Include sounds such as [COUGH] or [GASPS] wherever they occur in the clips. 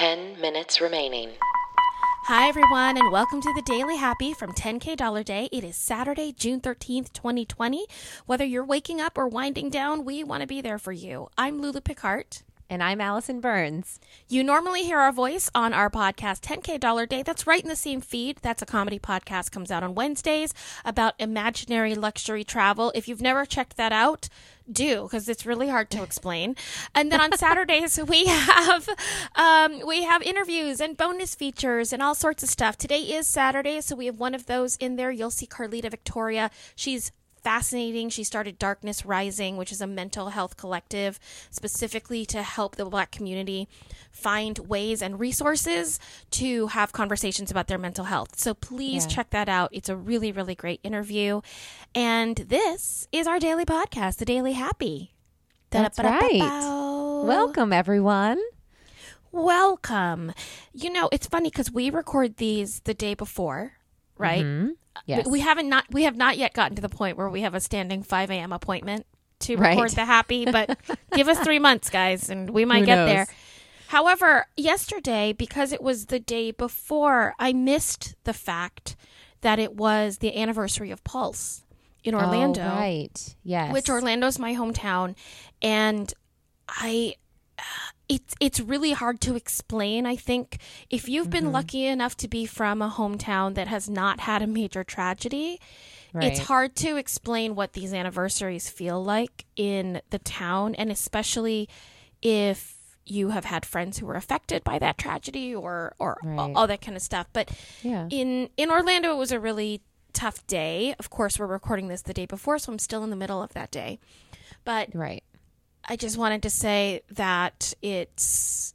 10 minutes remaining. Hi, everyone, and welcome to the Daily Happy from 10K Dollar Day. It is Saturday, June 13th, 2020. Whether you're waking up or winding down, we want to be there for you. I'm Lulu Picard. And I'm Allison Burns. You normally hear our voice on our podcast, 10K Dollar Day. That's right in the same feed. That's a comedy podcast, comes out on Wednesdays about imaginary luxury travel. If you've never checked that out, do because it's really hard to explain. And then on Saturdays we have um, we have interviews and bonus features and all sorts of stuff. Today is Saturday, so we have one of those in there. You'll see Carlita Victoria. She's fascinating. She started Darkness Rising, which is a mental health collective specifically to help the black community find ways and resources to have conversations about their mental health. So please Yeah. check that out. It's a really, really great interview. And this is our daily podcast, The Daily Happy. That's right. Welcome, everyone. Welcome. You know, it's funny because we record these the day before, right? Mhm. Yes. We haven't not we have not yet gotten to the point where we have a standing five a.m. appointment to Right. record the happy, but [LAUGHS] give us three months, guys, and we might Who get knows? there. However, yesterday, because it was the day before, I missed the fact that it was the anniversary of Pulse in Orlando Oh, right. Yes. which Orlando's my hometown, and I. It's it's really hard to explain. I think if you've been mm-hmm. lucky enough to be from a hometown that has not had a major tragedy, it's hard to explain what these anniversaries feel like in the town, and especially if you have had friends who were affected by that tragedy or or Right. all that kind of stuff. But Yeah. in in Orlando, it was a really tough day. Of course, we're recording this the day before, so I'm still in the middle of that day. But Right. I just wanted to say that it's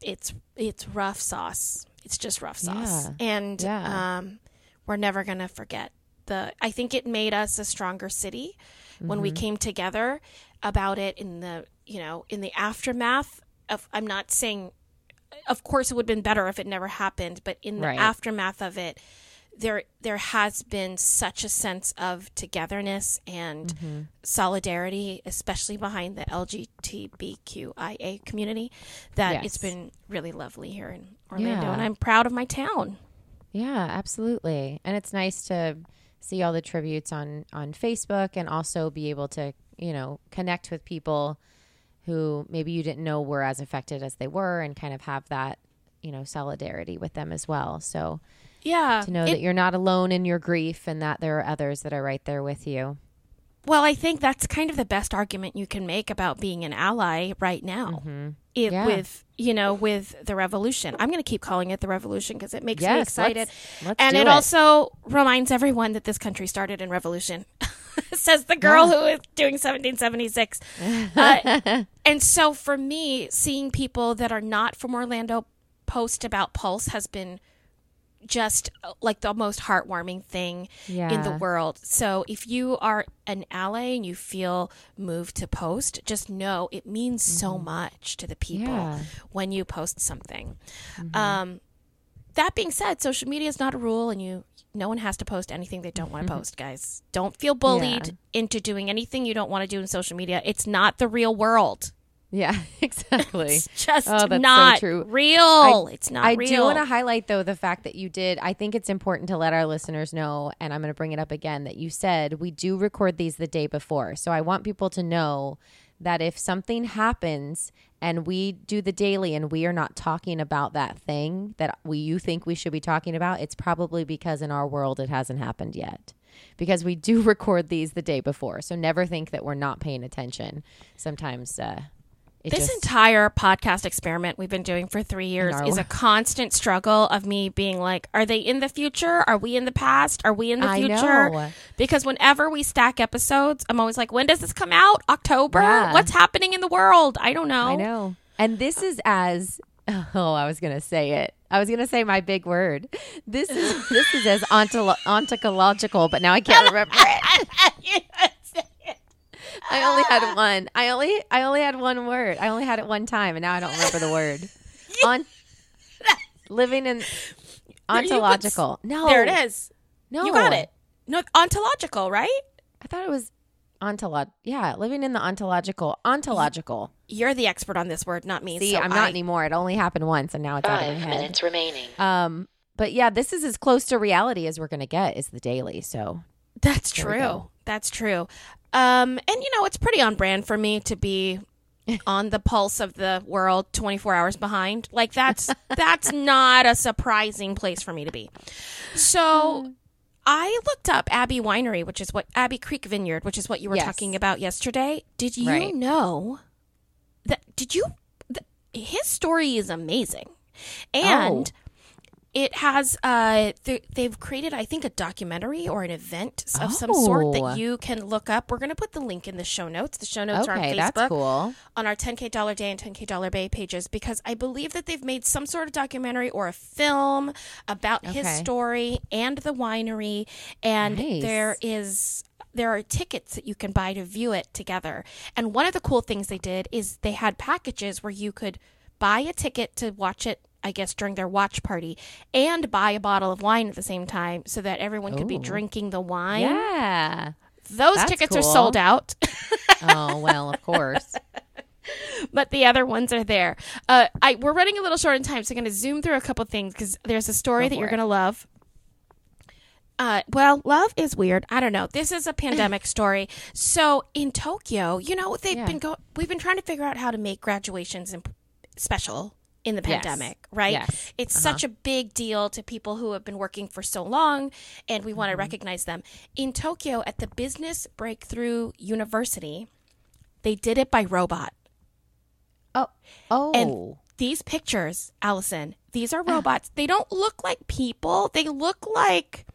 it's it's rough sauce. It's just rough sauce, Yeah. and Yeah. um, we're never gonna forget the. I think it made us a stronger city when we Mm-hmm. came together about it in the you know in the aftermath of. I'm not saying. Of course, it would have been better if it never happened, but in the Right. aftermath of it, there there has been such a sense of togetherness and Mm-hmm. solidarity, especially behind the LGBTQIA community, that Yes. it's been really lovely here in Orlando, Yeah. and I'm proud of my town. Yeah, absolutely. And it's nice to see all the tributes on on Facebook and also be able to, you know, connect with people who maybe you didn't know were as affected as they were and kind of have that, you know, solidarity with them as well. So, Yeah, to know it- that you're not alone in your grief and that there are others that are right there with you. well, I think that's kind of the best argument you can make about being an ally right now. Mm-hmm. Yeah. With you know, with the revolution, I'm going to keep calling it the revolution because it makes me excited, let's- let's and it, it. also reminds everyone that this country started in revolution. [LAUGHS] Says the girl who is doing 1776. [LAUGHS] Uh, and so for me, seeing people that are not from Orlando post about Pulse has been just uh, like the most heartwarming thing in the world. So if you are an ally and you feel moved to post, just know it means so much to the people Mm-hmm. Yeah. when you post something. Um, that being said, social media is not a rule, and you no one has to post anything they don't want to post. Guys, don't feel bullied Yeah. into doing anything you don't want to do in social media. It's not the real world. Yeah, [LAUGHS] exactly. It's just Oh, that's so not true. real. it's not real. I real. do want to highlight though the fact that you did. I think it's important to let our listeners know, and I'm going to bring it up again that you said we do record these the day before. So I want people to know that if something happens and we do the daily and we are not talking about that thing that we you think we should be talking about, it's probably because in our world it hasn't happened yet. Because we do [LAUGHS] record these the day before, so never think that we're not paying attention. Sometimes uh, it this just entire podcast experiment we've been doing for three years is a constant struggle of me being like, are they in the future? Are we in the past? Are we in the I future? know. Because whenever we stack episodes, I'm always like, when does this come out? October? Yeah. What's happening in the world? I don't know. I know. And this is as [LAUGHS] oh, I was gonna say it. I was gonna say my big word. This is [LAUGHS] this is as ontolo- ontological, but now I can't [LAUGHS] remember it. I only had [LAUGHS] one. I only I only had one word. I only had it one time, and now I don't remember the word. [LAUGHS] On living in There you put- ontological. No, There it is. No, You got it. No, ontological, right? I thought it was ontolog. Yeah, living in the ontological. Ontological. You're the expert on this word, not me. See, so I'm not anymore. It only happened once, and now it's out of my Five head. minutes remaining. Um, but yeah, this is as close to reality as we're gonna get. Is the daily. So That's true. That's true. Um, and you know, it's pretty on brand for me to be on the pulse of the world 24 hours behind. Like that's [LAUGHS] that's not a surprising place for me to be. So I looked up Abbey Winery, which is what Abbey Creek Vineyard, which is what you were Yes. talking about yesterday. Did you Right. know that did you th- his story is amazing. And Oh. It has uh th- they've created i think a documentary or an event of some sort Oh. that you can look up we're going to put the link in the show notes the show notes are on facebook that's cool. on our 10k dollar day and 10k dollar bay pages because i believe that they've made some sort of documentary or a film about his story and the winery and Nice. there is there are tickets that you can buy to view it together and one of the cool things they did is they had packages where you could buy a ticket to watch it I guess during their watch party and buy a bottle of wine at the same time so that everyone could be drinking the wine. Yeah. Those That's tickets are sold out. [LAUGHS] Oh well, of course. [LAUGHS] but the other ones are there. Uh, I we're running a little short in time, so I'm going to zoom through a couple things because there's a story Go that you're going to love. Uh, well, love is weird. I don't know. This is a [LAUGHS] pandemic story. So in Tokyo, you know, they've Yeah. been go. We've been trying to figure out how to make graduations imp- special in the Yes. pandemic, right? Yes. Uh-huh. It's such a big deal to people who have been working for so long, and we want Mm-hmm. to recognize them. In Tokyo, at the Business Breakthrough University, they did it by robot. Oh, oh, And these pictures, Allison, these are robots. they don't look like people. They look like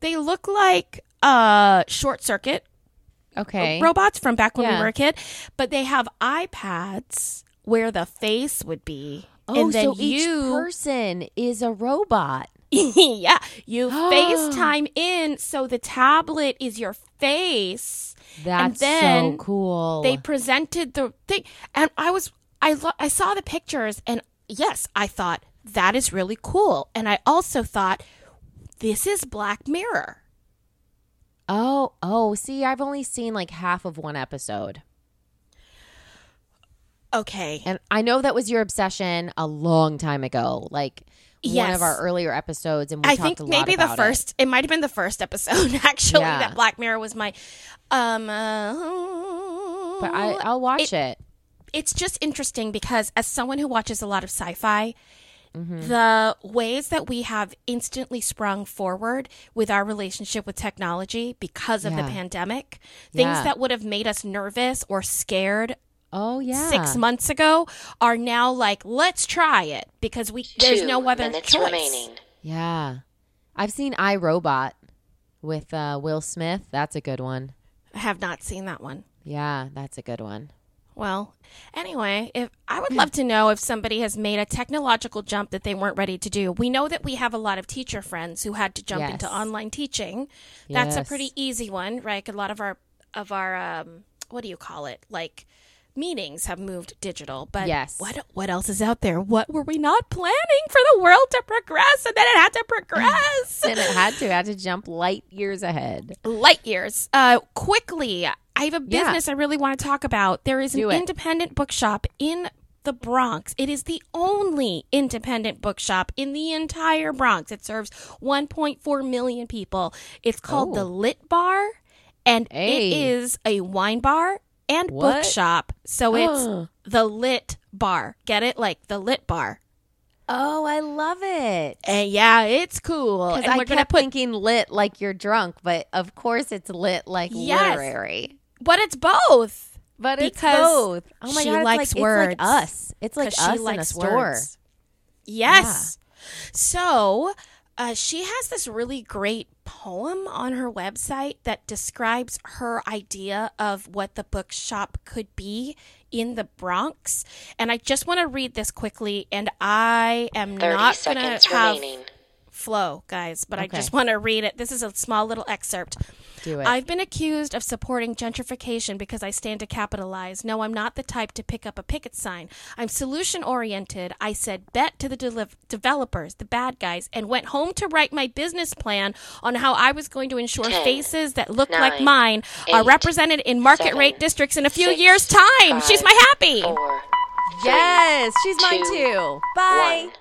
they look like uh short circuit okay. robots from back when we were a kid, but they have iPads where the face would be. Oh, and then so you each person is a robot. [LAUGHS] yeah, you [GASPS] FaceTime in so the tablet is your face. That's then so cool. they presented the thing and i was i lo- i saw the pictures and yes i thought that is really cool and i also thought this is black mirror oh, oh. See, I've only seen like half of one episode, okay and I know that was your obsession a long time ago, like one of our earlier episodes, and we i talked think a lot maybe the about it. first it, might have been the first episode [LAUGHS] actually Yeah. that black mirror was my um uh, But I, I'll watch it. it's just interesting because as someone who watches a lot of sci-fi Mm-hmm. the ways that we have instantly sprung forward with our relationship with technology because of the pandemic things Yeah. that would have made us nervous or scared Oh yeah, six months ago are now like let's try it because we there's no other choice remaining. Yeah, I've seen I, Robot with uh, Will Smith. That's a good one. i have not seen that one Yeah, that's a good one. Well, anyway, if I would love to know if somebody has made a technological jump that they weren't ready to do. We know that we have a lot of teacher friends who had to jump Yes. into online teaching. That's a pretty easy one, right? A lot of our of our um, what do you call it? Like meetings have moved digital. But Yes. what what else is out there? What were we not planning for the world to progress and then it had to progress? [LAUGHS] And it had to it had to jump light years ahead. light years. Uh, quickly, I have a business I really want to talk about. There is an it. independent bookshop in the Bronx. It is the only independent bookshop in the entire Bronx. It serves 1.4 million people. It's called Oh. the Lit Bar, and Hey. it is a wine bar and What? bookshop. So it's [GASPS] the Lit Bar. Get it? Like the Lit Bar. Oh, I love it. And yeah, it's cool. Because I we're kept put, thinking lit like you're drunk, but of course it's lit like Yes. literary. but it's both. But it's Because both. Oh my she god, likes like, words. It's like us. It's like us she in a likes store. words. Yes. So uh, she has this really great poem on her website that describes her idea of what the bookshop could be in the Bronx. And I just want to read this quickly. And I am not going to have remaining. Flow, guys, but I just want to read it. This is a small little excerpt. Do it. I've been accused of supporting gentrification because I stand to capitalize. No, I'm not the type to pick up a picket sign. I'm solution oriented. I said bet to the deliv- developers, the bad guys, and went home to write my business plan on how I was going to ensure Ten, faces that look like nine, mine are represented in market seven, rate districts in a few six, years' time. She's my happy. Four, yes, she's mine two, too. Bye. one.